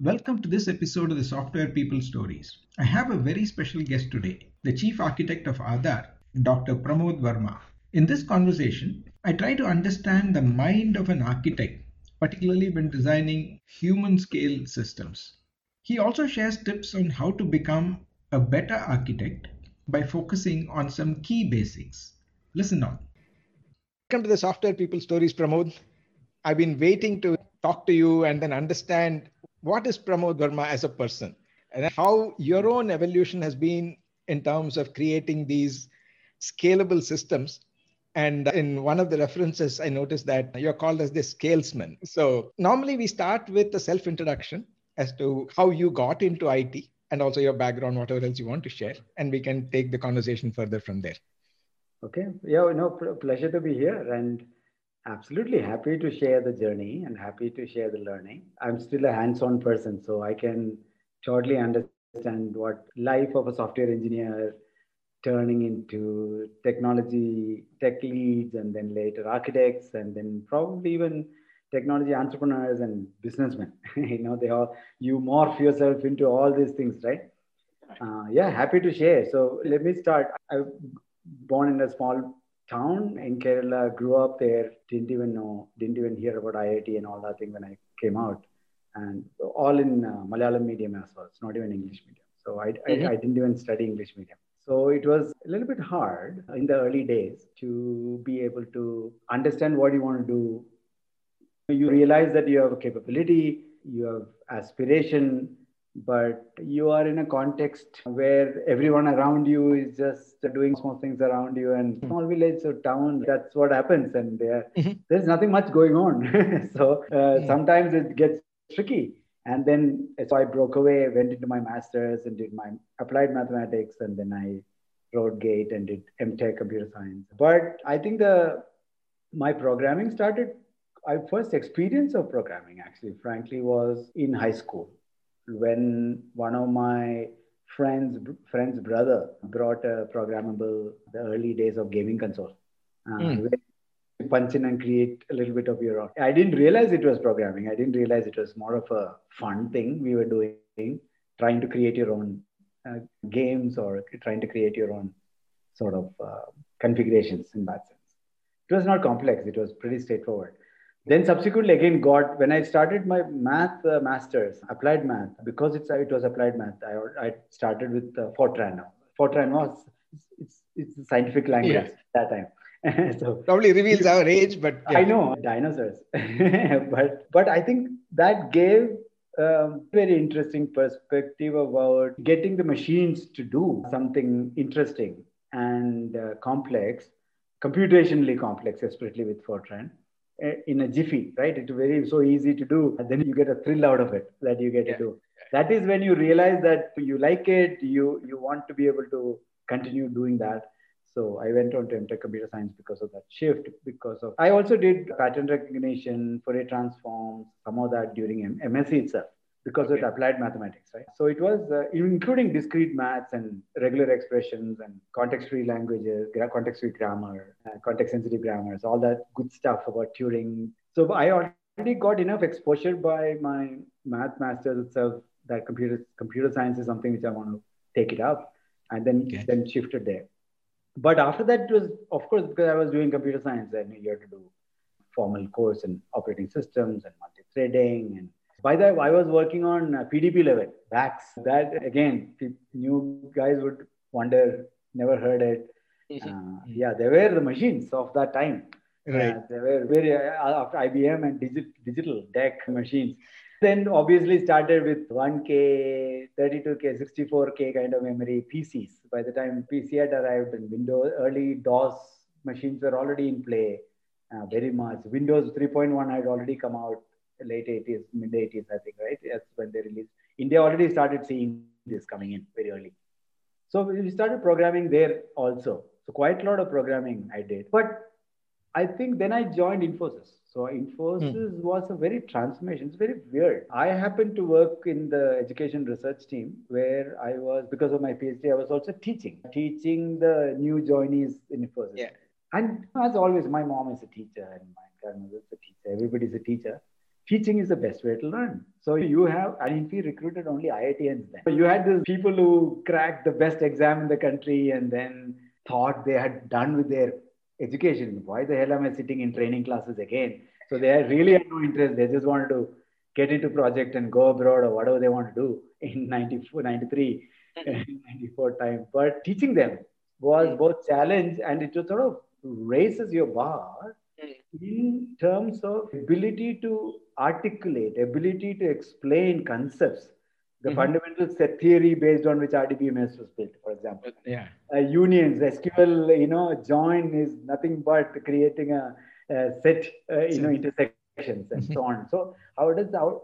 Welcome to this episode of the Software People Stories. I have a very special guest today, the Chief Architect of Aadhaar, Dr. Pramod Varma. In this conversation, I try to understand the mind of an architect, particularly when designing human scale systems. He also shares tips on how to become a better architect by focusing on some key basics. Listen on. Welcome to the Software People Stories, Pramod. I've been waiting to talk to you and then understand what is Pramod Varma as a person and how your hmm. own evolution has been in terms of creating these scalable systems. And in one of the references, I noticed that you're called as the scalesman. So normally we start with a self introduction as to how you got into IT and also your background, whatever else you want to share. And we can take the conversation further from there. Okay. Yeah, no, pl- pleasure to be here and absolutely. Happy to share the journey and happy to share the learning. I'm still a hands on person, so I can totally understand what life of a software engineer turning into technology tech leads and then later architects and then probably even technology entrepreneurs and businessmen. You know they all you morph yourself into all these things right? Uh, yeah happy to share. So let me start. I born in a small town in Kerala, grew up there, didn't even know, didn't even hear about IIT and all that thing when I came out. And all in uh, Malayalam medium as well. It's not even English medium. So I, Mhm. I, I didn't even study English medium. So it was a little bit hard in the early days to be able to understand what you want to do. You realize that you have a capability, you have aspiration, but you are in a context where everyone around you is just doing small things around you and small village or town that's what happens and there Mhm. there's nothing much going on. So uh, Mm. sometimes it gets tricky. And then so i broke away went into my masters and did my applied mathematics and then i wrote gate and did mtech computer science. But i think the my programming started my first experience of programming actually frankly was in high school when one of my friends friend's brother brought a programmable the early days of gaming console. Uh, Mm. punch in and create a little bit of your own. I didn't realize it was programming. I didn't realize it was more of a fun thing we were doing trying to create your own uh, games or trying to create your own sort of uh, configurations in that sense. It was not complex. It was pretty straightforward then subsequently again got when i started my math uh, masters applied math because it's it was applied math i, I started with uh, fortran fortran was it's, it's a scientific language that time. So Probably reveals our age, but I know dinosaurs, but but I think that gave um, very interesting perspective about getting the machines to do something interesting and uh, complex, computationally complex, especially with Fortran, in a jiffy, right? It's very so easy to do, and then you get a thrill out of it that you get Yeah. to do. That is when you realize that you like it, you you want to be able to continue doing that. So I went on to enter Computer Science because of that shift. Because of I also did pattern recognition, Fourier transforms, some of that during M- MSc itself because Okay. of applied mathematics, right? So it was uh, including discrete maths and regular expressions and context-free languages, context-free grammar, uh, context-sensitive grammars, all that good stuff about Turing. So I already got enough exposure by my math masters itself that computer computer science is something which I want to take it up, and then Okay. then shifted there but after that it was of course because i was doing computer science i knew you had to do formal course in operating systems and multi-threading and by the way i was working on uh, pdp level VAX that again new guys would wonder never heard it uh, yeah they were the machines of that time right. uh, they were very uh, after IBM and digi- digital DEC machines. Then obviously started with 1K, 32K, 64K kind of memory PCs. By the time PC had arrived and Windows, early DOS machines were already in play. uh, very much. Windows 3.1 had already come out late 80s, mid 80s, I think, right? That's when they released. India already started seeing this coming in very early. So we started programming there also. So quite a lot of programming I did. But I think then I joined Infosys. So Infosys hmm. was a very transformation. It's very weird. I happened to work in the education research team where I was, because of my PhD, I was also teaching, teaching the new joinees in Infosys. Yeah. And as always, my mom is a teacher and my grandmother is a teacher. Everybody's a teacher. Teaching is the best way to learn. So you have, and we recruited only IITians then. So you had these people who cracked the best exam in the country and then thought they had done with their education. Why the hell am I sitting in training classes again? So they really had no interest. They just wanted to get into project and go abroad or whatever they want to do in 94, 93, mm-hmm. 94 time. But teaching them was both challenge and it was sort of raises your bar in terms of ability to articulate, ability to explain concepts the mm-hmm. fundamental set theory based on which RDBMS was built, for example. Yeah. Uh, unions, SQL, you know, join is nothing but creating a, a set, uh, you know, intersections and so on. So how does how,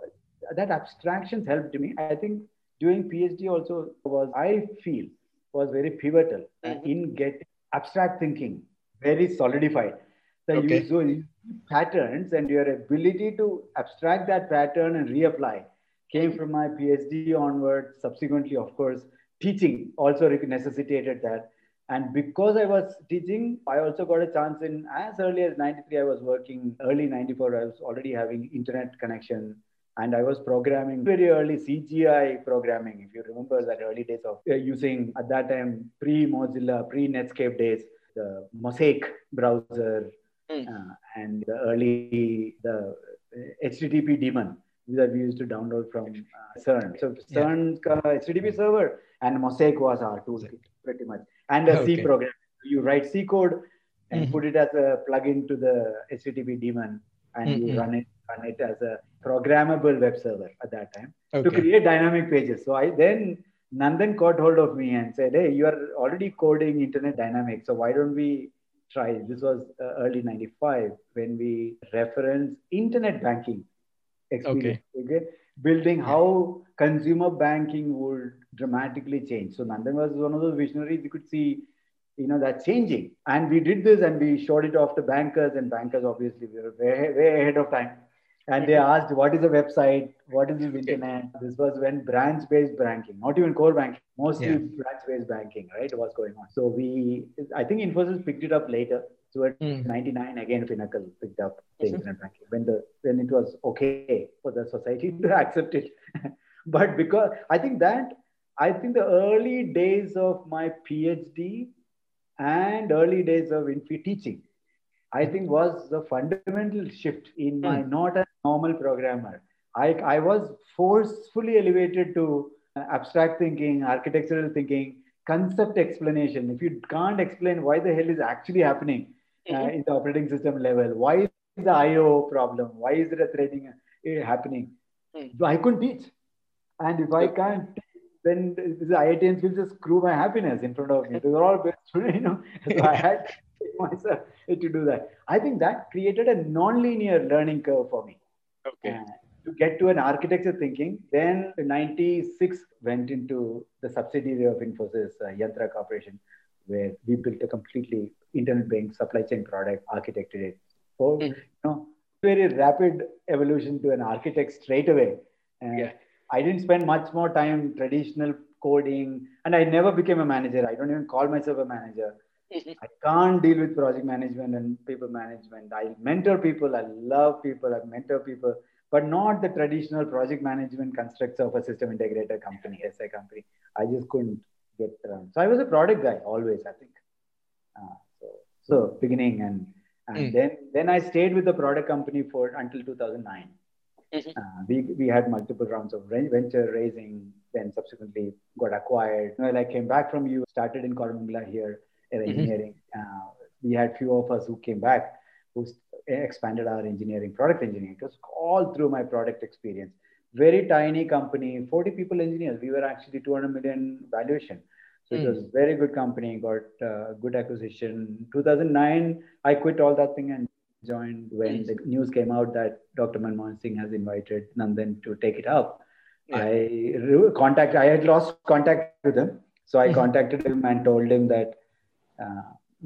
that abstractions helped me? I think doing PhD also was, I feel, was very pivotal mm-hmm. in getting abstract thinking very solidified. So okay. you patterns and your ability to abstract that pattern and reapply came from my PhD onward. Subsequently, of course, teaching also necessitated that. And because I was teaching, I also got a chance in as early as 93, I was working, early 94, I was already having internet connection. And I was programming very early CGI programming. If you remember that early days of uh, using at that time pre Mozilla, pre Netscape days, the Mosaic browser, mm. uh, and the early the HTTP daemon that we used to download from uh, CERN. So CERN yeah. HTTP server and Mosaic was our tool pretty much, and a okay. C program. You write C code and mm-hmm. put it as a plugin to the HTTP daemon, and mm-hmm. you run it run it as a programmable web server at that time okay. to create dynamic pages. So I then Nandan caught hold of me and said, "Hey, you are already coding Internet Dynamics, so why don't we try?" This was uh, early '95 when we referenced internet banking experience. Okay. okay. Building how consumer banking would dramatically change. So Nandan was one of those visionaries. You could see, you know, that changing. And we did this and we showed it off to bankers, and bankers obviously we were way, way ahead of time. And they asked, what is a website? What is the internet? This was when branch-based banking, not even core banking, mostly yeah. branch-based banking, right, was going on. So we, I think Infosys picked it up later. So at mm. 99, again, Finacle picked up the mm-hmm. internet banking when the when it was okay for the society to accept it. but because I think that I think the early days of my PhD and early days of Infi teaching, I think was the fundamental shift in my mm. not normal programmer. I, I was forcefully elevated to abstract thinking, architectural thinking, concept explanation. If you can't explain why the hell is actually happening, uh, mm-hmm. in the operating system level. Why is the IO problem? Why is there a threading uh, happening? Mm. I couldn't teach. And if I can't, then the IITians will just screw my happiness in front of me. They're all best you know. So I had myself to do that. I think that created a non-linear learning curve for me. Okay. Uh, to get to an architecture thinking, then 96 went into the subsidiary of Infosys, uh, Yantra Corporation, where we built a completely internet bank supply chain product, architected it. So, mm. you know, very rapid evolution to an architect straight away. And yeah. I didn't spend much more time traditional coding, and I never became a manager. I don't even call myself a manager. I can't deal with project management and people management. I mentor people. I love people. I mentor people, but not the traditional project management constructs of a system integrator company, SI company. I just couldn't get around. So I was a product guy always, I think. Uh, so, so beginning and, and mm. then then I stayed with the product company for until 2009. Mm-hmm. Uh, we, we had multiple rounds of venture raising, then subsequently got acquired. When I came back from you, started in Koramangala here mm-hmm. engineering. Uh, we had few of us who came back who expanded our engineering, product engineering. It was all through my product experience very tiny company, 40 people engineers. We were actually 200 million valuation. So mm. it was hmm. very good company, got uh, good acquisition. 2009, I quit all that thing and joined when the news came out that Dr. Manmohan Singh has invited Nandan to take it up. Yeah. I re- contact. I had lost contact with him, so I Mhm. contacted him and told him that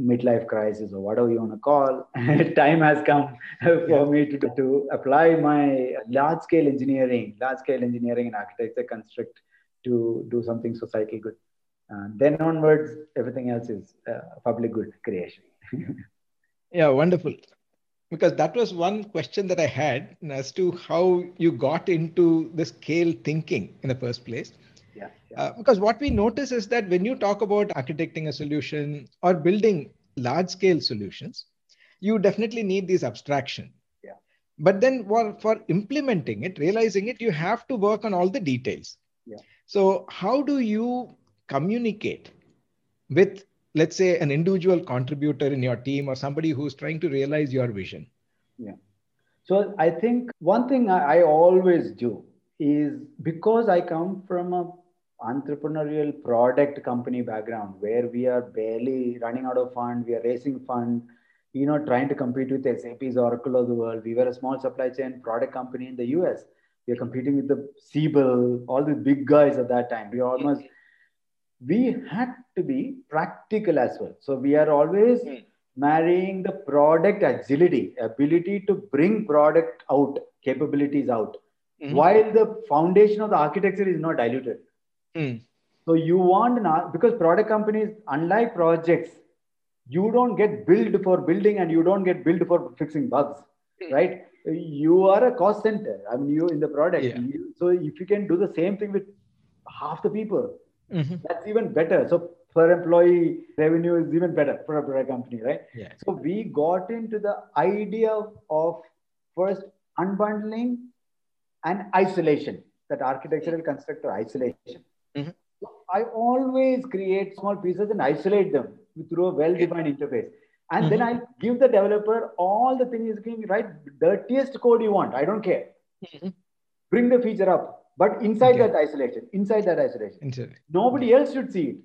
midlife crisis or whatever you want to call, time has come for me to to apply my large scale engineering, large scale engineering and architecture construct to do something societal good. Uh, then onwards, everything else is uh, public good creation. Yeah, wonderful. Because that was one question that I had as to how you got into the scale thinking in the first place. Yeah. yeah. Uh, because what we notice is that when you talk about architecting a solution or building large scale solutions, you definitely need this abstraction. Yeah. But then for, for implementing it, realizing it, you have to work on all the details. Yeah. So, how do you communicate with, let's say, an individual contributor in your team or somebody who's trying to realize your vision? Yeah so I think one thing I, I always do is because I come from a entrepreneurial product company background where we are barely running out of fund, we are raising fund, you know, trying to compete with SAP's Oracle of the world. We were a small supply chain product company in the US. We are competing with the Siebel, all the big guys at that time. We almost we had to be practical as well. So we are always Mm. marrying the product agility, ability to bring product out, capabilities out, Mhm. while the foundation of the architecture is not diluted. Mm. So you want an ar- because product companies, unlike projects, you don't get billed for building and you don't get billed for fixing bugs, Mm. right? You are a cost center. I mean, you in the product. Yeah. You- so if you can do the same thing with half the people, Mhm. that's even better. So per employee revenue is even better for a product company, right? Yeah. So we got into the idea of first unbundling and isolation, that architectural constructor isolation. Mhm. I always create small pieces and isolate them through a well-defined interface. And then I give the developer all the things you can write dirtiest code you want. I don't care. Mhm. Bring the feature up. But inside Okay. that isolation, inside that isolation, Interesting. nobody else should see it.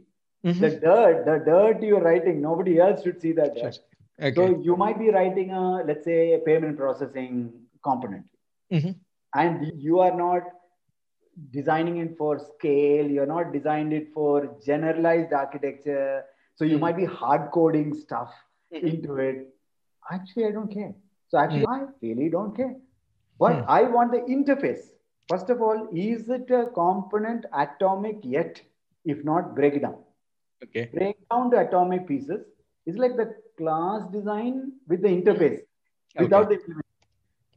Mhm. The dirt, the dirt you're writing, nobody else should see that Sure. dirt. Okay. So you might be writing a, let's say, a payment processing component, Mhm. and you are not designing it for scale. You're not designed it for generalized architecture. So you Mhm. might be hard coding stuff Mhm. into it. Actually, I don't care. So actually, I really don't care. But Hmm. I want the interface. First of all, is it a component atomic yet? If not, break it down Okay. break down the atomic pieces. It's like the class design with the interface without the implementation.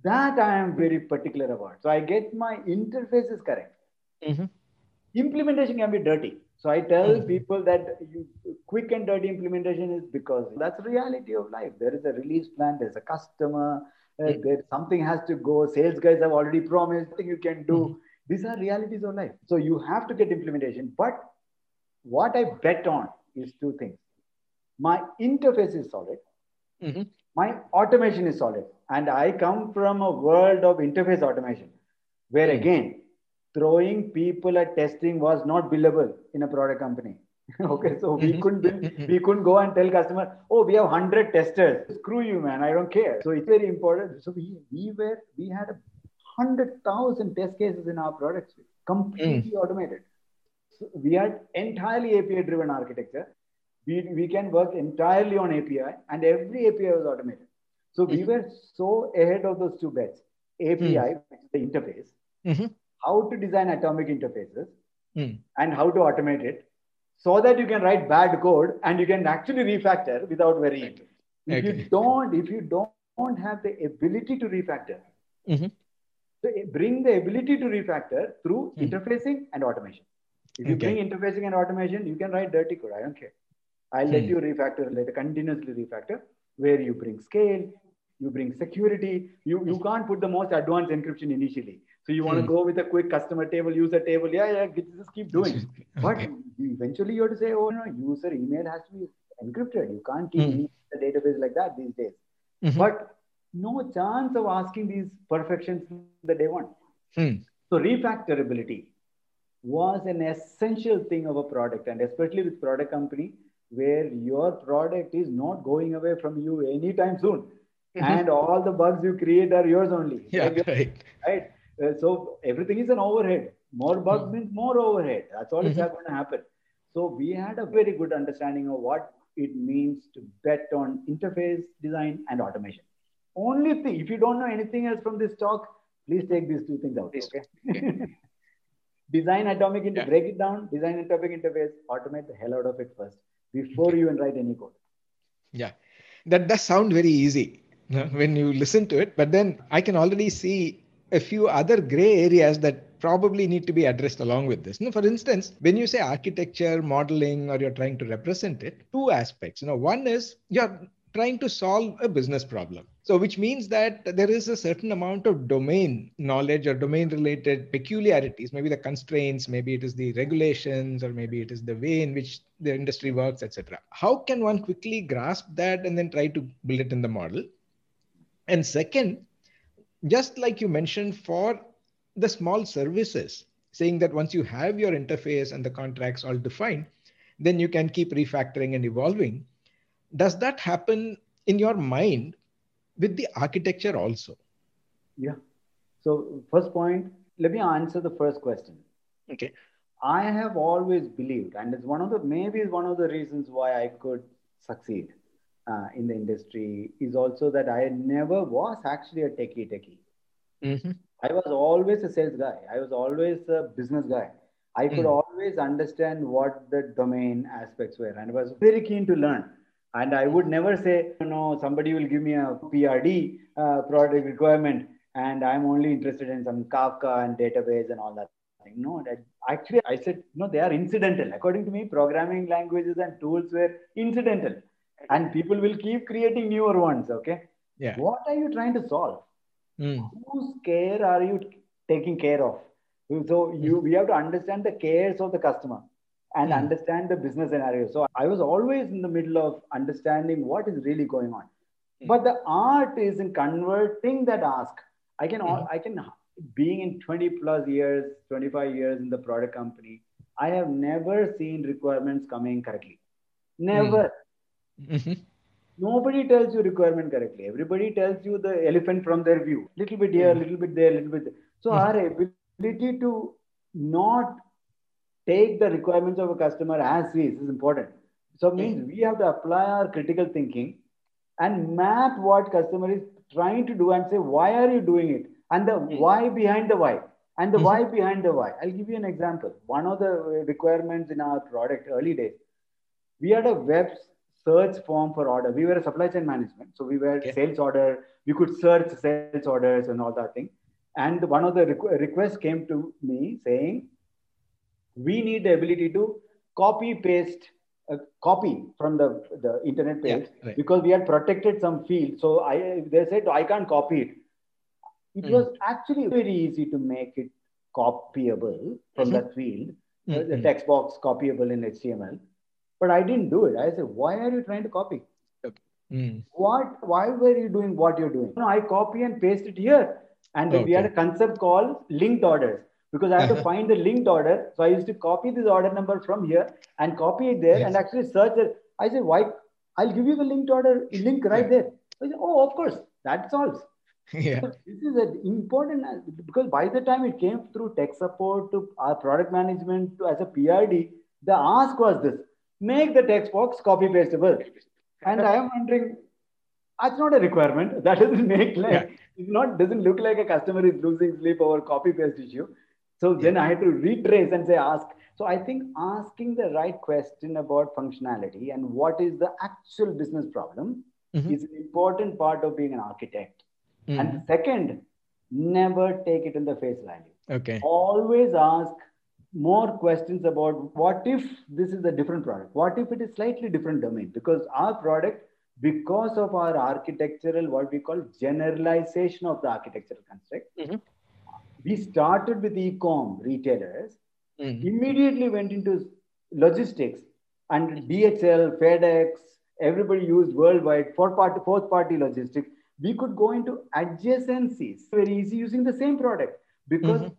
That I am very particular about. So I get my interfaces correct. Mhm. Implementation can be dirty. So I tell Mhm. people that you, quick and dirty implementation is because that's the reality of life. There is a release plan, there's a customer, uh, there something has to go. Sales guys have already promised thing you can do. Mhm. These are realities of life. So you have to get implementation. But what I bet on is two things. My interface is solid. Mhm. My automation is solid. And I come from a world of interface automation, where Mm. again, throwing people at testing was not billable in a product company. okay, so we Mhm. couldn't Mhm. we couldn't go and tell customer, oh, we have hundred testers. Screw you, man. I don't care. So it's very important. So we we were we had hundred thousand test cases in our products, completely automated. So we are entirely API driven architecture. We, we can work entirely on API and every API was automated. So we Mhm. were so ahead of those two bets. API, which is the interface, Mhm. how to design atomic interfaces Mm. and how to automate it so that you can write bad code and you can actually refactor without worrying. If Okay. you don't, if you don't, have the ability to refactor, Mhm. so bring the ability to refactor through Hmm. interfacing and automation. If you Okay. bring interfacing and automation, you can write dirty code. I don't care. I'll let Hmm. you refactor, let continuously refactor, where you bring scale, you bring security. You you can't put the most advanced encryption initially. So you want to Hmm. go with a quick customer table, user table. Yeah, yeah, just keep doing. But Okay. eventually you have to say, oh no, user email has to be encrypted. You can't keep Hmm. the database like that these days. Mhm. But no chance of asking these perfections that they want. Hmm. So refactorability was an essential thing of a product, and especially with product company, where your product is not going away from you anytime soon. and all the bugs you create are yours only. Yeah, Like, right. right? Uh, so everything is an overhead. More bugs Mm. means more overhead. That's all is Mhm. going to happen. So we had a very good understanding of what it means to bet on interface design and automation. Only thing, if you don't know anything else from this talk, please take these two things out. Please. Okay. design atomic inter Yeah. break it down, design atomic interface, automate the hell out of it first before you even write any code. Yeah, that does sound very easy when you listen to it, but then I can already see a few other gray areas that probably need to be addressed along with this. You know, for instance, when you say architecture, modeling, or you're trying to represent it, two aspects. You know, one is you're trying to solve a business problem. So, which means that there is a certain amount of domain knowledge or domain related peculiarities, maybe the constraints, maybe it is the regulations, or maybe it is the way in which the industry works, etc. How can one quickly grasp that and then try to build it in the model? And second, just like you mentioned for the small services, saying that once you have your interface and the contracts all defined, then you can keep refactoring and evolving. Does that happen in your mind with the architecture also? Yeah. So first point, let me answer the first question. Okay. I have always believed, and it's one of the maybe it's one of the reasons why I could succeed uh, in the industry is also that I never was actually a techie techie. Mm-hmm. I was always a sales guy. I was always a business guy. I could Mm. always understand what the domain aspects were, and I was very keen to learn. And I would never say, you know, somebody will give me a PRD uh, product requirement, and I'm only interested in some Kafka and database and all that thing. No, that actually I said, no, they are incidental. According to me, programming languages and tools were incidental, and people will keep creating newer ones. Okay, Yeah. what are you trying to solve? Mm. whose care are you taking care of so you we have to understand the cares of the customer and Mm. understand the business scenario so i was always in the middle of understanding what is really going on Mm. but the art is in converting that ask i can all i can being in 20 plus years 25 years in the product company i have never seen requirements coming correctly never Mhm. Nobody tells you requirement correctly. Everybody tells you the elephant from their view. Little bit here, Mm. little bit there, little bit there. So Mm. our ability to not take the requirements of a customer as is is important. So it means we have to apply our critical thinking and map what customer is trying to do and say, why are you doing it? And the why behind the why. And the Mhm. why behind the why. I'll give you an example. One of the requirements in our product early days, we had a web search form for order. We were a supply chain management. So we were Okay. sales order. We could search sales orders and all that thing. And one of the requ- requests came to me saying, we need the ability to copy paste a copy from the, the internet Yeah, page right. because we had protected some field. So I they said I can't copy it. It Mm. was actually very easy to make it copyable from Mhm. that field, the- the Mhm. text box copyable in HTML. But I didn't do it. I said, why are you trying to copy? Mm. What? Why were you doing what you're doing? No, I copy and paste it here. And we had a concept called linked orders because I had to find the linked order. So I used to copy this order number from here and copy it there Yes. and actually search it. I said, why? I'll give you the linked order link right there. I said, oh, of course, that solves. Yeah. So this is an important because by the time it came through tech support to our product management to as a PRD, the ask was this: make the text box copy pastable. And I am wondering, that's not a requirement. That doesn't make like Yeah. it's not doesn't look like a customer is losing sleep over copy paste issue. So then I had to retrace and say ask. So I think asking the right question about functionality and what is the actual business problem Mhm. is an important part of being an architect. Mm. And second, never take it in the face value. Okay. Always ask more questions about what if this is a different product? What if it is slightly different domain? Because our product, because of our architectural, what we call generalization of the architectural construct, Mhm. We started with e-com retailers, Mm. immediately went into logistics and DHL, FedEx, everybody used worldwide for party, fourth party logistics. We could go into adjacencies very easy using the same product because Mhm.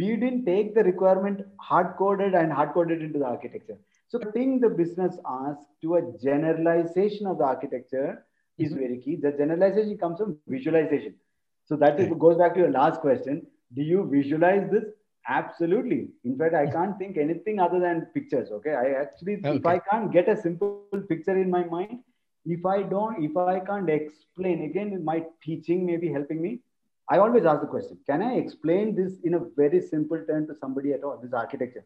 we didn't take the requirement hard coded and hard coded into the architecture. So putting the business ask to a generalization of the architecture is Mhm. very key. The generalization comes from visualization. So that is, Right. goes back to your last question. Do you visualize this? Absolutely. In fact, I can't think anything other than pictures. Okay. I actually, if I can't get a simple picture in my mind, if I don't, if I can't explain, again, my teaching may be helping me. I always ask the question Can I explain this in a very simple term to somebody at all? This architecture.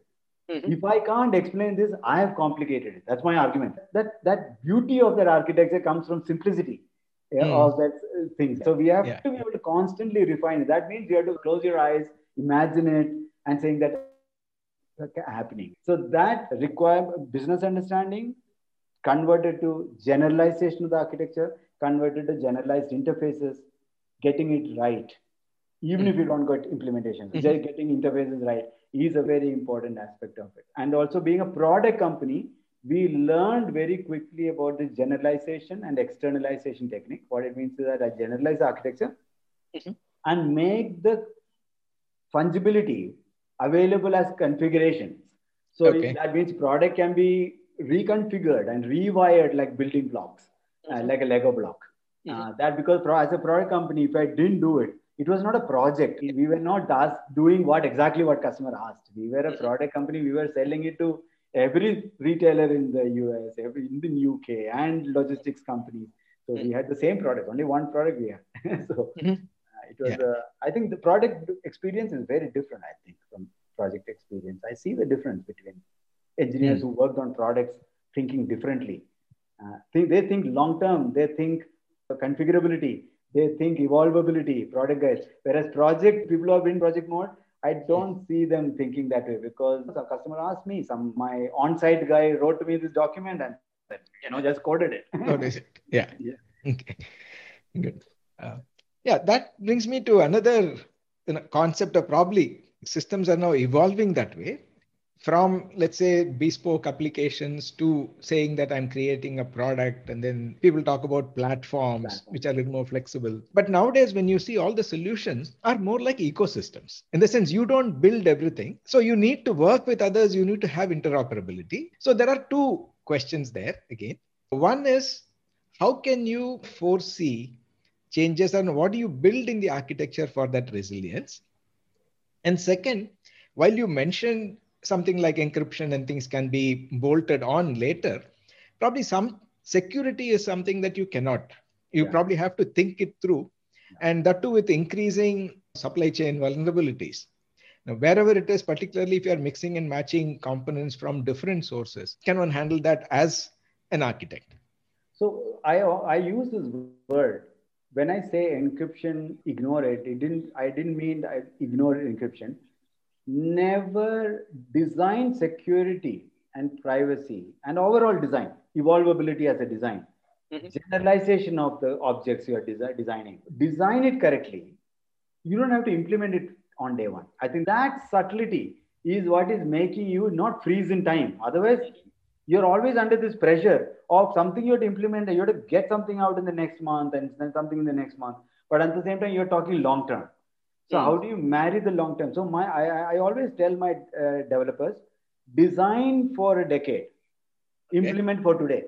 Mhm. If I can't explain this, I have complicated it. That's my argument. That that beauty of that architecture comes from simplicity yeah, Mm. of that uh, thing. So we have Yeah. to be able to constantly refine it. That means you have to close your eyes, imagine it, and saying that happening. So that require business understanding, converted to generalization of the architecture, converted to generalized interfaces, getting it right. Even if you don't get implementations, Mhm. just getting interfaces right is a very important aspect of it. And also being a product company, we learned very quickly about the generalization and externalization technique. What it means is that I generalize the architecture Mhm. and make the fungibility available as configuration. So Okay. that means product can be reconfigured and rewired like building blocks, uh, like a Lego block. Uh, that because pro- as a product company, if I didn't do it, it was not a project. We were not doing what exactly what customer asked. We were a product company. We were selling it to every retailer in the US, every in the UK, and logistics companies. So we had the same product, only one product we had. so Mhm. uh, it was. Uh, I think the product experience is very different. I think from project experience, I see the difference between engineers who worked on products thinking differently. Uh, think, they think long term. They think configurability. They think evolvability. Product guys. Whereas project people who have been in project mode, I don't see them thinking that way because a customer asked me. Some my on-site guy wrote to me this document and you know just coded it. Is it? Yeah. Yeah. Okay. Good. Uh, yeah, that brings me to another you know, concept of probably systems are now evolving that way from let's say bespoke applications to saying that i'm creating a product and then people talk about platforms Platform. which are a little more flexible. But nowadays when you see all the solutions are more like ecosystems in the sense you don't build everything. So you need to work with others you need to have interoperability. So there are two questions there again. One is how can you foresee changes and what do you build in the architecture for that resilience? And second while you mentioned something like encryption and things can be bolted on later probably some security is something that you cannot you Yeah. probably have to think it through and that too with increasing supply chain vulnerabilities now wherever it is particularly if you are mixing and matching components from different sources can one handle that as an architect So I I use this word when I say encryption, ignore it. It didn't. I didn't mean I ignore encryption. Never design security and privacy and overall design, evolvability as a design, Mhm. generalization of the objects you are desi- designing. Design it correctly. You don't have to implement it on day one. I think that subtlety is what is making you not freeze in time. Otherwise, you're always under this pressure of something you have to implement. You have to get something out in the next month and then something in the next month. But at the same time, you're talking long term. So how do you marry the long term? So my I, I always tell my uh, developers, design for a decade, implement for today.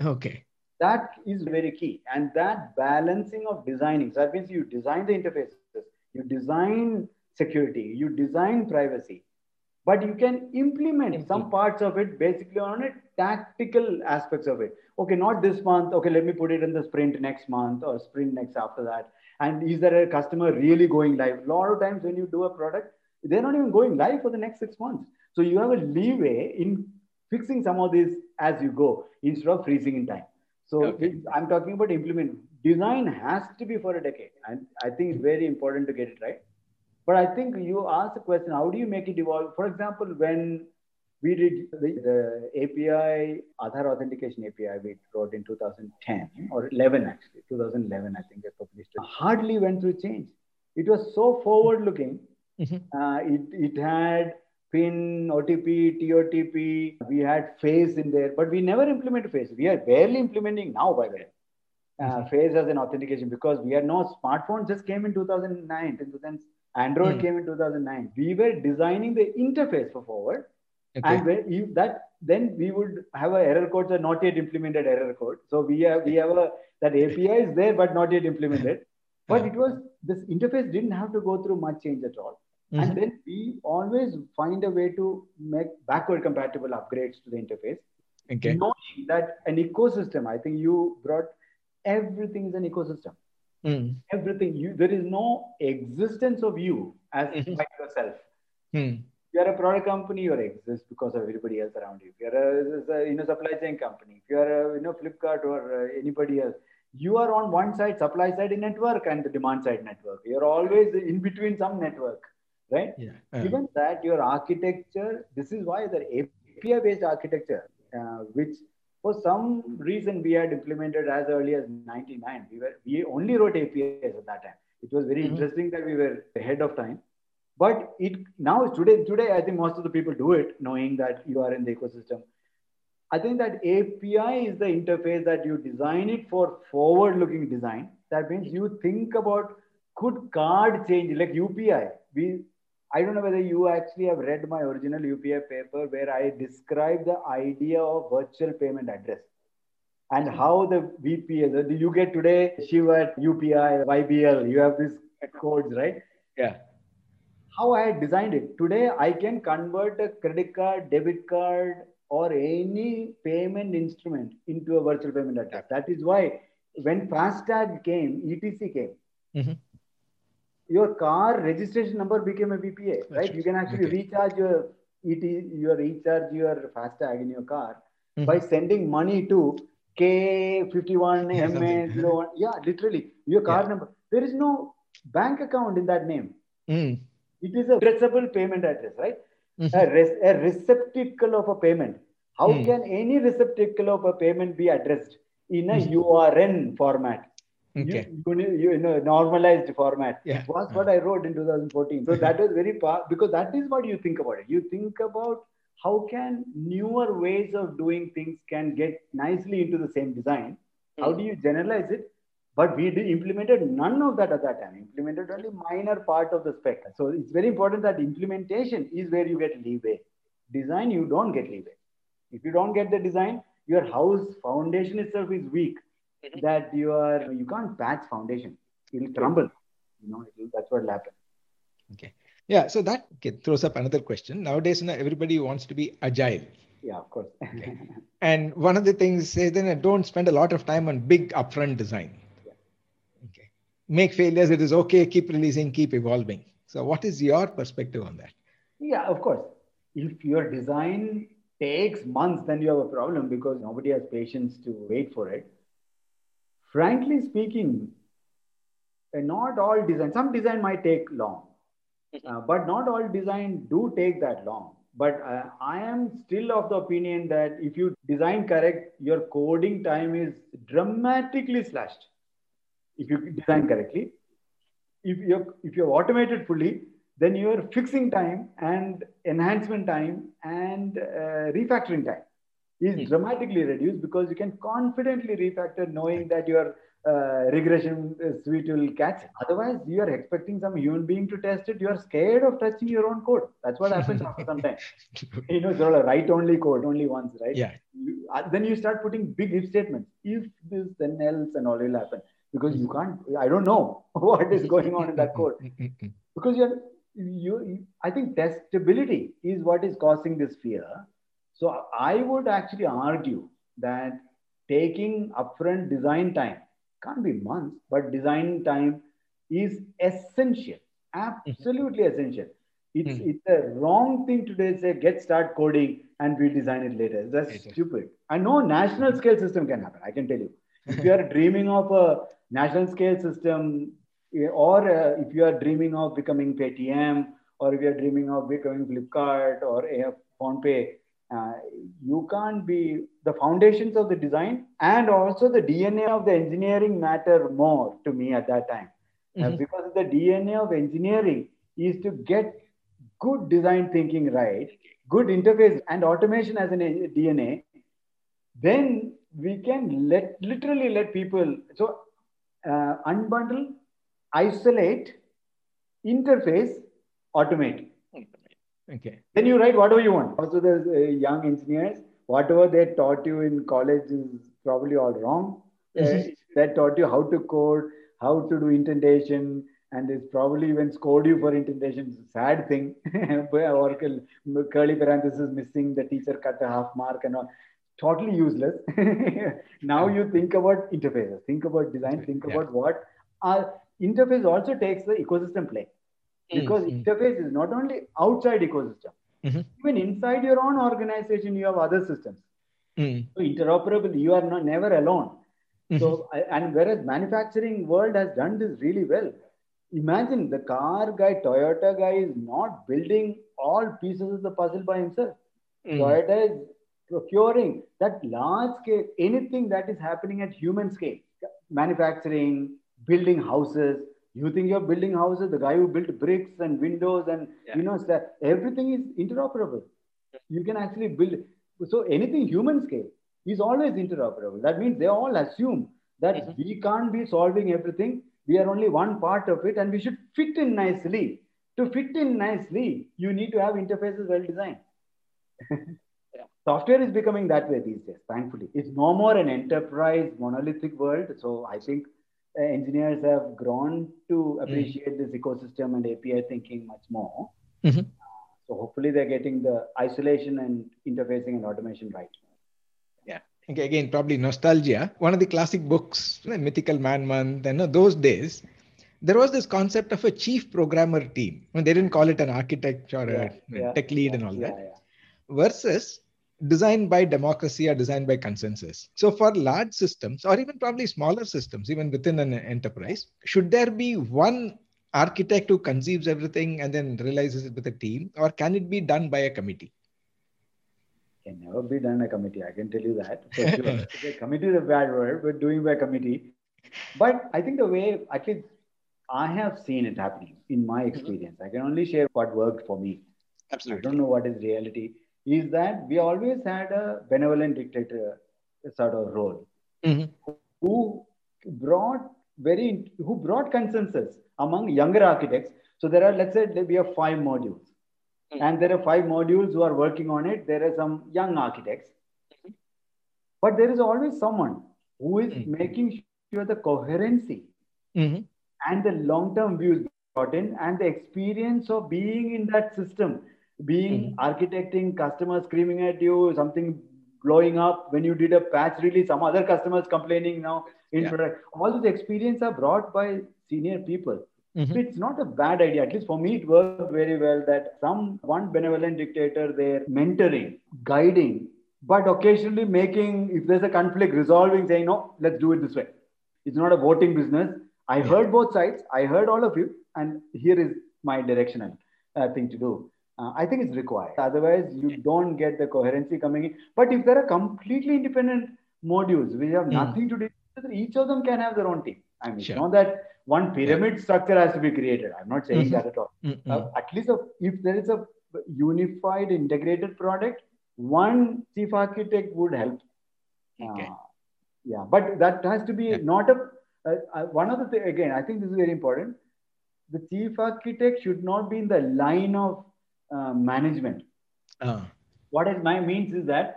okay That is very key. And that balancing of designing, so that means you design the interfaces, you design security, you design privacy, but you can implement some parts of it basically on a tactical aspects of it. Okay, not this month. Okay, let me put it in the sprint next month or sprint next after that. And is there a customer really going live? A lot of times when you do a product, they're not even going live for the next six months. So you have a leeway in fixing some of these as you go instead of freezing in time. So Okay. I'm talking about implement. Design has to be for a decade. And I think it's very important to get it right. But I think you asked the question, how do you make it evolve? For example, when we did the, the API, Aadhaar authentication API, we wrote in 2010 or 11 actually, 2011, I think I published it. Hardly went through change. It was so forward looking. Mhm. Uh, it, it had PIN, OTP, TOTP, we had face in there, but we never implemented face. We are barely implementing now, by the way. Uh, face as an authentication because we had no smartphone just came in 2009 in the sense Android Mm. came in 2009. We were designing the interface for forward, okay and when you, that then we would have a error code, so not yet implemented error code. So we have we have a that API is there but not yet implemented. But it was this interface didn't have to go through much change at all. Mhm. And then we always find a way to make backward compatible upgrades to the interface, Okay. knowing that an ecosystem. I think you brought everything is an ecosystem. Mm. Everything you there is no existence of you as Mhm. by yourself. Mm. If you're a product company, you exist because of everybody else around you. If you're a, a you know supply chain company, if you're a you know Flipkart or uh, anybody else, you are on one side supply side network and the demand side network. You're always in between some network, right? Yeah. Uh, Given that your architecture, this is why the API based architecture, uh, which for some reason we had implemented as early as 99, we were we only wrote APIs at that time. It was very Mhm. interesting that we were ahead of time. But it now today, today I think most of the people do it knowing that you are in the ecosystem. I think that API is the interface that you design it for forward looking design. That means you think about could card change like UPI. We I don't know whether you actually have read my original UPI paper where I describe the idea of virtual payment address and how the the- you get today Shiv at UPI, YBL, you have these codes, right? yeah. How I had designed it. Today, I can convert a credit card, debit card, or any payment instrument into a virtual payment address. That is why when FASTag came, ETC came, Mhm. your car registration number became a VPA, right? You can actually Okay. recharge your ET, your recharge your FASTag in your car Mhm. by sending money to K51 Yeah, MA something. 01. Yeah, literally your car Yeah. number. There is no bank account in that name. Mm. It is a addressable payment address, right? Mhm. A, res- a receptacle of a payment. How Hmm. can any receptacle of a payment be addressed in a Mhm. URN format? Okay. You, you, you know, normalized format Yeah. was what I wrote in 2014. So that was very powerful because that is what you think about it. You think about how can newer ways of doing things can get nicely into the same design. How do you generalize it? But we implemented none of that at that time. Implemented only minor part of the spec. So it's very important that implementation is where you get leeway. Design, you don't get leeway. If you don't get the design, your house foundation itself is weak. Mhm. That you are you can't patch foundation. It'll crumble. You know, it'll, that's what will happen. Okay. Yeah. So that throws up another question. Nowadays, you know, everybody wants to be agile. Yeah, of course. okay. And one of the things is then don't spend a lot of time on big upfront design. Yeah. Okay. Make failures. It is okay. Keep releasing. Keep evolving. So, what is your perspective on that? Yeah, of course. If your design takes months, then you have a problem because nobody has patience to wait for it. Frankly speaking, uh, not all design, some design might take long, uh, but not all design do take that long. But uh, I am still of the opinion that if you design correct, your coding time is dramatically slashed. If you design correctly, if you're if you're automated fully, then your fixing time and enhancement time and uh, refactoring time is Hmm. dramatically reduced because you can confidently refactor knowing that your uh, regression suite will catch. Otherwise, you are expecting some human being to test it. You are scared of touching your own code. That's what happens after some time. You know, sort of write only code only once, right? Yeah. You, uh, then you start putting big if statements. If this, then else, and all will happen because you mm-hmm. can't. I don't know what is going on in that code mm-hmm. because you're you, you i think testability is what is causing this fear. So i would actually argue that taking upfront design time can't be months but design time is essential mm-hmm. absolutely essential. It's Mhm. it's a wrong thing today to say get start coding and we design it later. That's stupid. I know national scale system can happen i can tell you. If you are dreaming of a national scale system eh, or uh, if you are dreaming of becoming Paytm or if you are dreaming of becoming Flipkart or a PhonePe, uh, you can't be the foundations of the design and also the DNA of the engineering matter more to me at that time. Uh, Mhm. because the DNA of engineering is to get good design thinking right, good interface and automation as an en- DNA, then we can let literally let people so uh, unbundle, isolate, interface, automate. Okay. Then you write whatever you want. Also, the uh, young engineers whatever they taught you in college is probably all wrong. Uh, they taught you how to code, how to do indentation, and it's probably even scored you for indentation. It's a sad thing. or curly parenthesis missing, the teacher cut a half mark and all. Totally useless. now you think about interfaces, think about design, think Yeah. about what our interface also takes the ecosystem play because Mm, mm. interface is not only outside ecosystem Mhm. even inside your own organization you have other systems Mm, so interoperable you are not never alone so and whereas manufacturing world has done this really well imagine the car guy toyota guy is not building all pieces of the puzzle by himself Mm. toyota is procuring that large scale anything that is happening at human scale manufacturing building houses. You think you're building houses the guy who built bricks and windows and Yeah. you know everything is interoperable. You can actually build so anything human scale is always interoperable. That means they all assume that Mhm. we can't be solving everything. We are only one part of it and we should fit in nicely. To fit in nicely you need to have interfaces well designed software is becoming that way these days thankfully it's no more an enterprise monolithic world so i think uh, engineers have grown to appreciate this ecosystem and api thinking much more Mhm. so hopefully they're getting the isolation and interfacing and automation right Okay, again, probably nostalgia. One of the classic books, you know, Mythical Man Month, and you know, those days, there was this concept of a chief programmer team. I mean, they didn't call it an architect or Yeah, a yeah, tech lead and all yeah, that, yeah. Versus designed by democracy or designed by consensus. So, for large systems, or even probably smaller systems, even within an enterprise, should there be one architect who conceives everything and then realizes it with a team, or can it be done by a committee? can never be done a committee. I can tell you that sure. Committee is a bad word, but doing by committee. But I think the way, at least I have seen it happening in my mm-hmm. experience. I can only share what worked for me. Absolutely. I don't know what is reality. Is that we always had a benevolent dictator sort of role Mhm. who brought very who brought consensus among younger architects. So there are let's say there we have five modules, Mm. and there are five modules who are working on it. There are some young architects, but there is always someone who is Mm. making sure the coherency Mhm. and the long-term views brought in and the experience of being in that system being Mhm. architecting customers screaming at you something blowing up when you did a patch release some other customers complaining now in Yeah. product all these experience are brought by senior people Mhm. so it's not a bad idea at least for me it worked very well that some one benevolent dictator there mentoring guiding but occasionally making if there's a conflict resolving saying no let's do it this way it's not a voting business i Yeah. heard both sides i heard all of you and here is my directional uh, thing to do uh, i think it's required otherwise you don't get the coherency coming in but if there are completely independent modules which have Mm. nothing to do with each of them can have their own team i mean Sure. not that one pyramid structure has to be created i'm not saying Mhm. that at all Mhm. uh, at least a, if there is a unified integrated product one chief architect would help Okay. Uh, yeah but that has to be Yeah. not a uh, uh, one other thing again i think this is very important the chief architect should not be in the line of uh, management Ah. what it my- means is that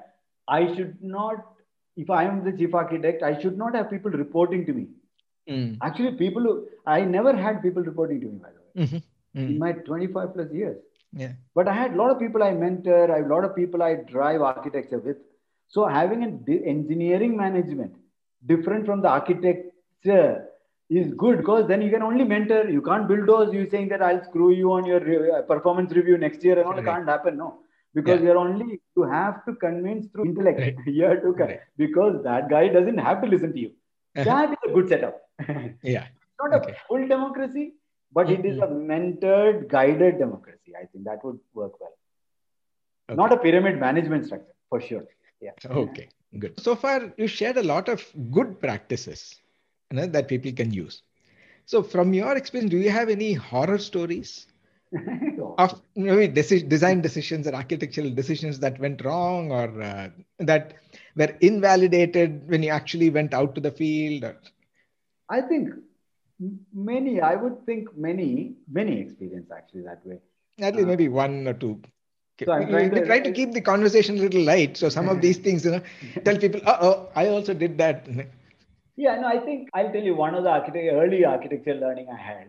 i should not if i am the chief architect i should not have people reporting to me Mm. actually people who i never had people reporting to me by the way Mhm. in Mm. my 25 plus years Yeah. but I had a lot of people I mentor, I have a lot of people I drive architecture with. So having an engineering management different from the architecture is good because then you can only mentor. You can't bulldoze. You saying that I'll screw you on your re- uh, performance review next year and all. It can't happen. No, because Yeah. you're only you have to convince through intellect. Right. you have to con- Right. because that guy doesn't have to listen to you. Uh-huh. That is a good setup. Yeah. not Okay. a full democracy, but it is a mentored, guided democracy. I think that would work well. Okay. Not a pyramid management structure, for sure. Yeah. Okay, good. So far, you shared a lot of good practices you know, that people can use. So, from your experience, do you have any horror stories of maybe deci- design decisions or architectural decisions that went wrong or uh, that were invalidated when you actually went out to the field? Or... I think many, I would think many, many experience actually that way. At least Uh, maybe one or two. So I'm we, trying we to- try to keep the conversation a little light. So some of these things, you know, tell people, uh oh, I also did that. Yeah, no, I think I'll tell you one of the architect, early architecture learning I had.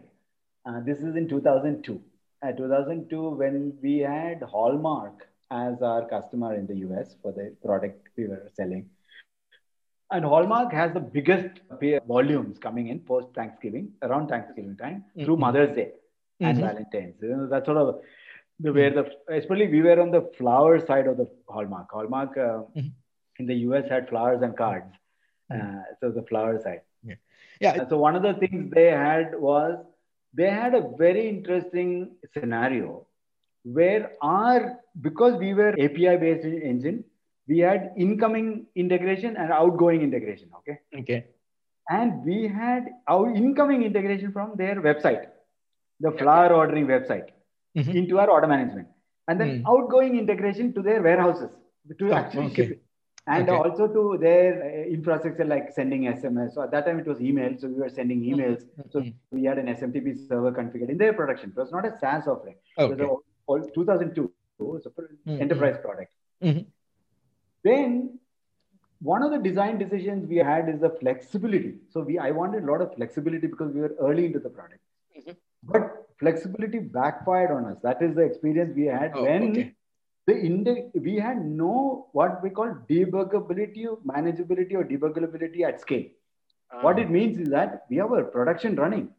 Uh, this is in 2002. Uh, 2002, when we had Hallmark as our customer in the US for the product we were selling. And Hallmark has the biggest volumes coming in post Thanksgiving, around Thanksgiving time, through Mhm. Mother's Day and Mhm. Valentine's. You know, that's sort of the where the especially we were on the flower side of the Hallmark. Hallmark uh, Mhm. in the US had flowers and cards. Uh, so the flower side. Yeah. And so one of the things they had was they had a very interesting scenario where our because we were API based engine, we had incoming integration and outgoing integration. Okay. Okay. And we had our incoming integration from their website, the flower ordering website, Mhm. into our order management. And then Mm. outgoing integration to their warehouses to Oh, actually okay. And Okay. also to their uh, infrastructure like sending SMS. So at that time it was email. So we were sending emails. So Mhm. we had an SMTP server configured in their production. It was not a SaaS offering. It was Okay. a, all 2002. It was a Mhm. enterprise product. Mhm. Then one of the design decisions we had is the flexibility. So we I wanted a lot of flexibility because we were early into the product. Mhm. But flexibility backfired on us. That is the experience we had Oh, when okay. The index we had no what we call debuggability, manageability, or debuggability at scale. What it means is that we have a production running,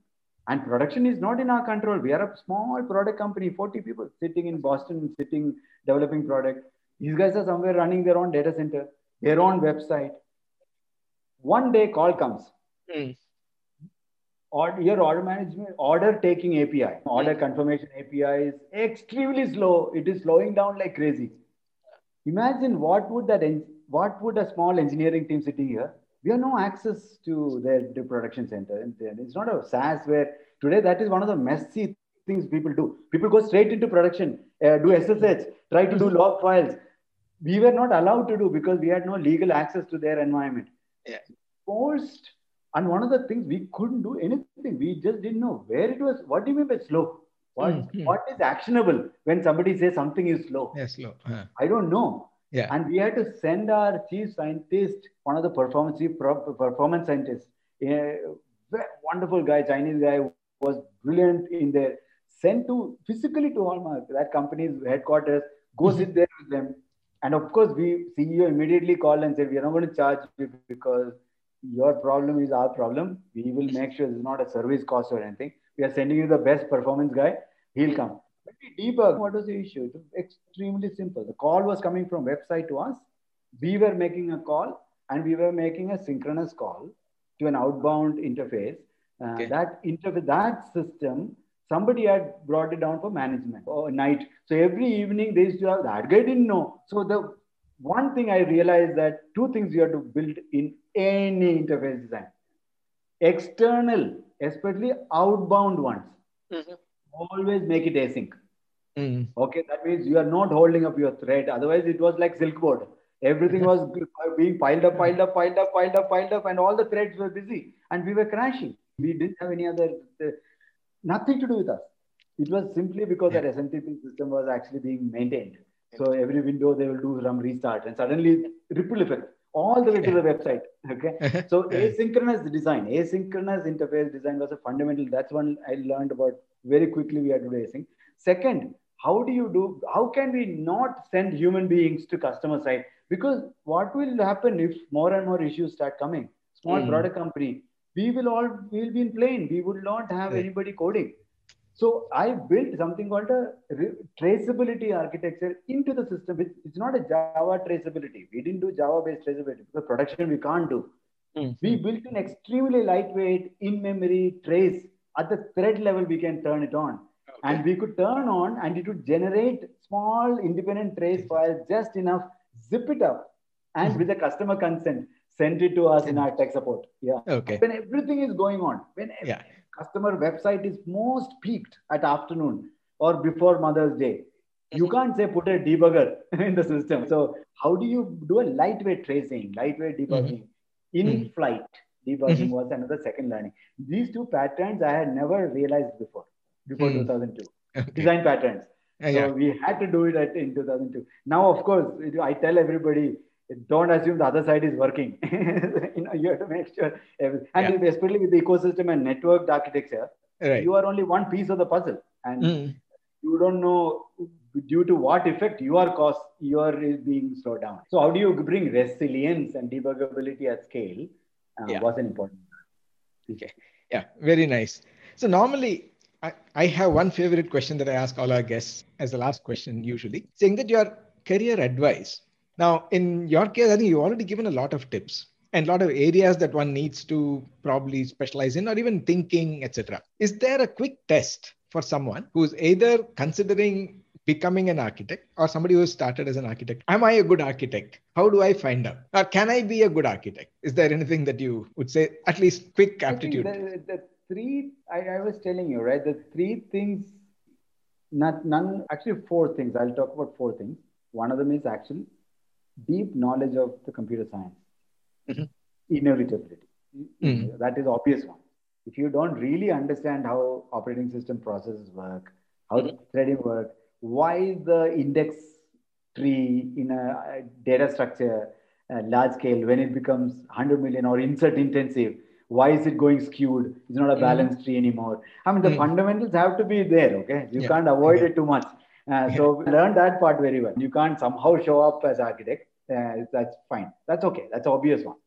and production is not in our control. We are a small product company, 40 people sitting in Boston, sitting developing product. These guys are somewhere running their own data center, their own website. One day call comes. Mm. Or your order management, order taking API, order confirmation API is extremely slow. It is slowing down like crazy. Imagine what would that en- what would a small engineering team sitting here? We have no access to their, their production center. And It's not a SaaS where today that is one of the messy things people do. People go straight into production, uh, do SSH, try to do log files. We were not allowed to do because we had no legal access to their environment. Yeah. Forced. And one of the things we couldn't do anything. We just didn't know where it was. What do you mean by slow? What, Mhm. what is actionable when somebody says something is slow? Yeah, slow. Huh. I don't know. Yeah. And we had to send our chief scientist, one of the performance chief performance scientists, a wonderful guy, Chinese guy, was brilliant in there. Sent to physically to Hallmark, that company's headquarters. Go Mhm. sit there with them. And of course, we CEO immediately called and said, "We are not going to charge you because your problem is our problem. We will make sure is not a service cost or anything. We are sending you the best performance guy. He'll come." When we debug, what was the issue? It was extremely simple. The call was coming from website to us. We were making a call and we were making a synchronous call to an outbound interface. Uh, Okay. That interface, that system, somebody had brought it down for management or night. So every evening they used to have that guy didn't know. So the one thing I realized that two things you have to build in any interface design. External, especially outbound ones. Mhm. Always make it async. Mm. Okay, that means you are not holding up your thread. Otherwise, it was like Silkboard. Everything was being piled up, piled up, piled up, piled up, piled up, and all the threads were busy, and we were crashing. We didn't have any other, uh, nothing to do with us. It was simply because Yeah. that SMTP system was actually being maintained. So every window they will do some restart, and suddenly ripple effect all the way to the website. Okay, so asynchronous design, asynchronous interface design was a fundamental. That's one I learned about very quickly. We had to do async. Second, how do you do? How can we not send human beings to customer side? Because what will happen if more and more issues start coming? Small Mm. product company, we will all we will be in plane. We would not have anybody coding. So I built something called a traceability architecture into the system. It's, it's not a Java traceability. We didn't do Java-based traceability because production we can't do. Mm. We built an extremely lightweight, in-memory trace. At the thread level, we can turn it on. And we could turn on and it would generate small independent trace files just enough, zip it up, and Mhm. with the customer consent, send it to us in our tech support. Yeah. Okay. When everything is going on, when Yeah. Customer website is most peaked at afternoon or before Mother's Day. You can't say put a debugger in the system. So how do you do a lightweight tracing, lightweight debugging? In Mhm. flight debugging Mhm. was another second learning. These two patterns I had never realized before, before Mm. 2002. Okay. Design patterns. Yeah, so yeah. we had to do it at, in 2002. Now, of course, I tell everybody, don't assume the other side is working. you know, you have to make sure. And especially with the ecosystem and networked architecture, Right. you are only one piece of the puzzle, and Mm. you don't know due to what effect your cost your is being slowed down. So how do you bring resilience and debuggability at scale? Uh, Yeah. Was an important. Okay. Yeah, very nice. So normally I, I have one favorite question that I ask all our guests as the last question usually, saying that your career advice. Now, in your case, I think you've already given a lot of tips and a lot of areas that one needs to probably specialize in or even thinking, etc. Is there a quick test for someone who's either considering becoming an architect or somebody who has started as an architect? Am I a good architect? How do I find out? Or can I be a good architect? Is there anything that you would say, at least quick aptitude? The, the three I, I was telling you right. The three things, not none actually four things. I'll talk about four things. One of them is actually deep knowledge of the computer science, Mhm. inevitability. Mhm. That is obvious one. If you don't really understand how operating system processes work, how Mhm. threading work, why the index tree in a data structure uh, large scale when it becomes 100 million or insert intensive why is it going skewed it's not a Mhm. balanced tree anymore i mean the Mhm. fundamentals have to be there okay you Yeah. can't avoid Yeah. it too much uh, so learn that part very well you can't somehow show up as architect uh, that's fine that's okay that's obvious one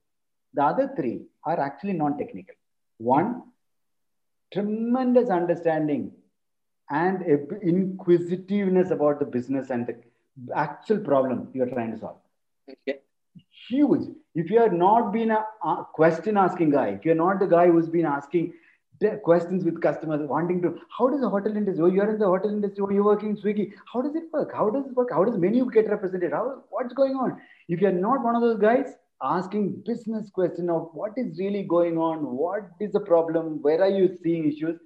the other three are actually non-technical one tremendous understanding and inquisitiveness about the business and the actual problem you're trying to solve. Okay. Huge. If you have not been a, question asking guy, if you're not the guy who's been asking questions with customers, wanting to, how does the hotel industry, oh, you're in the hotel industry, oh, you're working in Swiggy, how does it work? How does it work? How does menu get represented? How, what's going on? If you're not one of those guys asking business question of what is really going on, what is the problem, where are you seeing issues,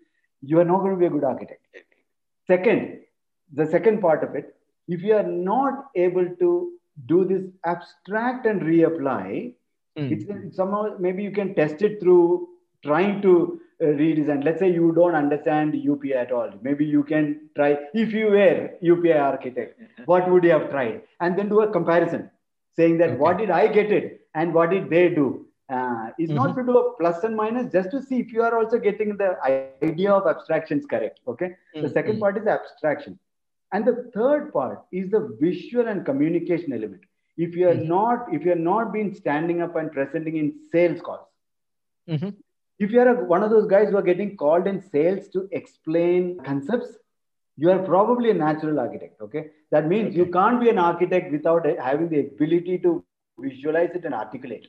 you are not going to be a good architect. Second, the second part of it, if you are not able to do this abstract and reapply, Mm. it's somehow maybe you can test it through trying to redesign. Let's say you don't understand UPI at all. Maybe you can try, if you were UPI architect, what would you have tried? And then do a comparison saying that Okay. what did I get it and what did they do? Uh, is not to do a plus and minus, just to see if you are also getting the idea of abstractions correct. Okay. The Mm, second part is abstraction. And the third part is the visual and communication element. If you are Mhm. not, if you are not been standing up and presenting in sales calls, Mhm. If you are a, one of those guys who are getting called in sales to explain concepts, you are probably a natural architect. Okay. That means you can't be an architect without having the ability to visualize it and articulate.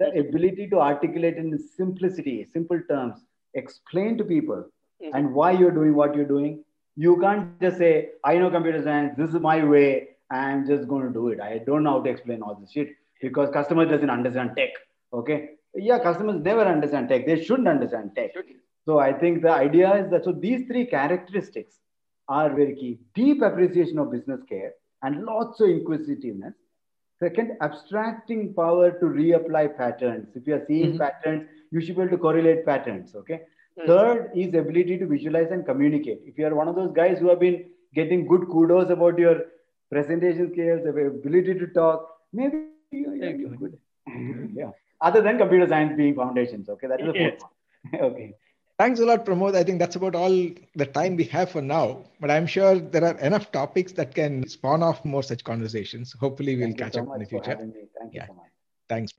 The ability to articulate in simplicity, simple terms, explain to people Mhm. and why you're doing what you're doing. You can't just say, I know computer science, this is my way, I'm just going to do it. I don't know how to explain all this shit because customer doesn't understand tech. Okay. Yeah, customers never understand tech. They shouldn't understand tech. So I think the idea is that so these three characteristics are very key. Deep appreciation of business care and lots of inquisitiveness. Second, abstracting power to reapply patterns. If you are seeing Mhm. patterns, you should be able to correlate patterns. Okay. Mhm. Third is ability to visualize and communicate. If you are one of those guys who have been getting good kudos about your presentation skills, ability to talk, maybe you, you're good. good. yeah. Other than computer science being foundations. Okay. That is the fourth one. okay. Thanks a lot, Pramod. I think that's about all the time we have for now. But I'm sure there are enough topics that can spawn off more such conversations. Hopefully, we'll Thank you catch so up in the much for future. me. Thank Yeah. you so much. Thanks.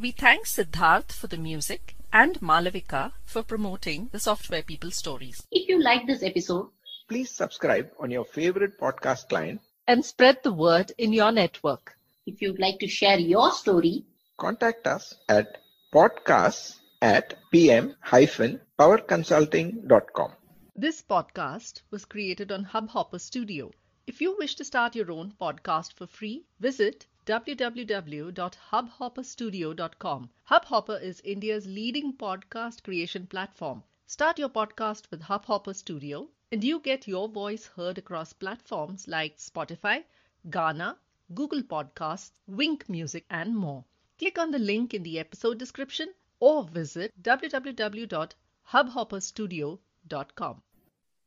We thank Siddharth for the music and Malavika for promoting the Software People stories. If you like this episode, Please subscribe on your favorite podcast client. And spread the word in your network. if you'd like to share your story, Contact us at podcasts at pm-powerconsulting.com. This podcast was created on Hubhopper Studio. If you wish to start your own podcast for free, visit www.hubhopperstudio.com. Hubhopper is India's leading podcast creation platform. Start your podcast with Hubhopper Studio and you get your voice heard across platforms like Spotify, Gaana, Google Podcasts, Wynk Music, and more. Click on the link in the episode description or visit www.hubhopperstudio.com.